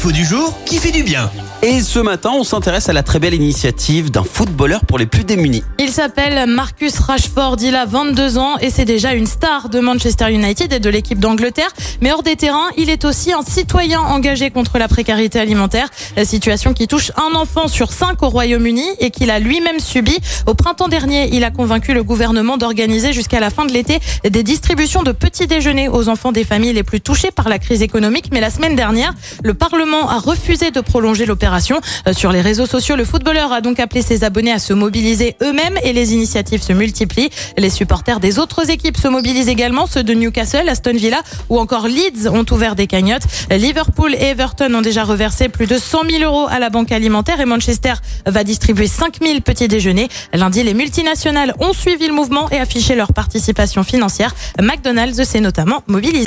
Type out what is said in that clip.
Info du jour qui fait du bien. Et ce matin, on s'intéresse à la très belle initiative d'un footballeur pour les plus démunis. Il s'appelle Marcus Rashford, il a 22 ans et c'est déjà une star de Manchester United et de l'équipe d'Angleterre. Mais hors des terrains, il est aussi un citoyen engagé contre la précarité alimentaire, la situation qui touche un enfant sur cinq au Royaume-Uni et qu'il a lui-même subi. Au printemps dernier, il a convaincu le gouvernement d'organiser jusqu'à la fin de l'été des distributions de petits déjeuners aux enfants des familles les plus touchées par la crise économique. Mais la semaine dernière, le Parlement a refusé de prolonger l'opération. Euh, Sur les réseaux sociaux, le footballeur a donc appelé ses abonnés à se mobiliser eux-mêmes et les initiatives se multiplient. Les supporters des autres équipes se mobilisent également, ceux de Newcastle, Aston Villa ou encore Leeds ont ouvert des cagnottes. Liverpool et Everton ont déjà reversé plus de 100 000 euros à la banque alimentaire et Manchester va distribuer 5 000 petits déjeuners. Lundi, les multinationales ont suivi le mouvement et affiché leur participation financière. McDonald's s'est notamment mobilisé.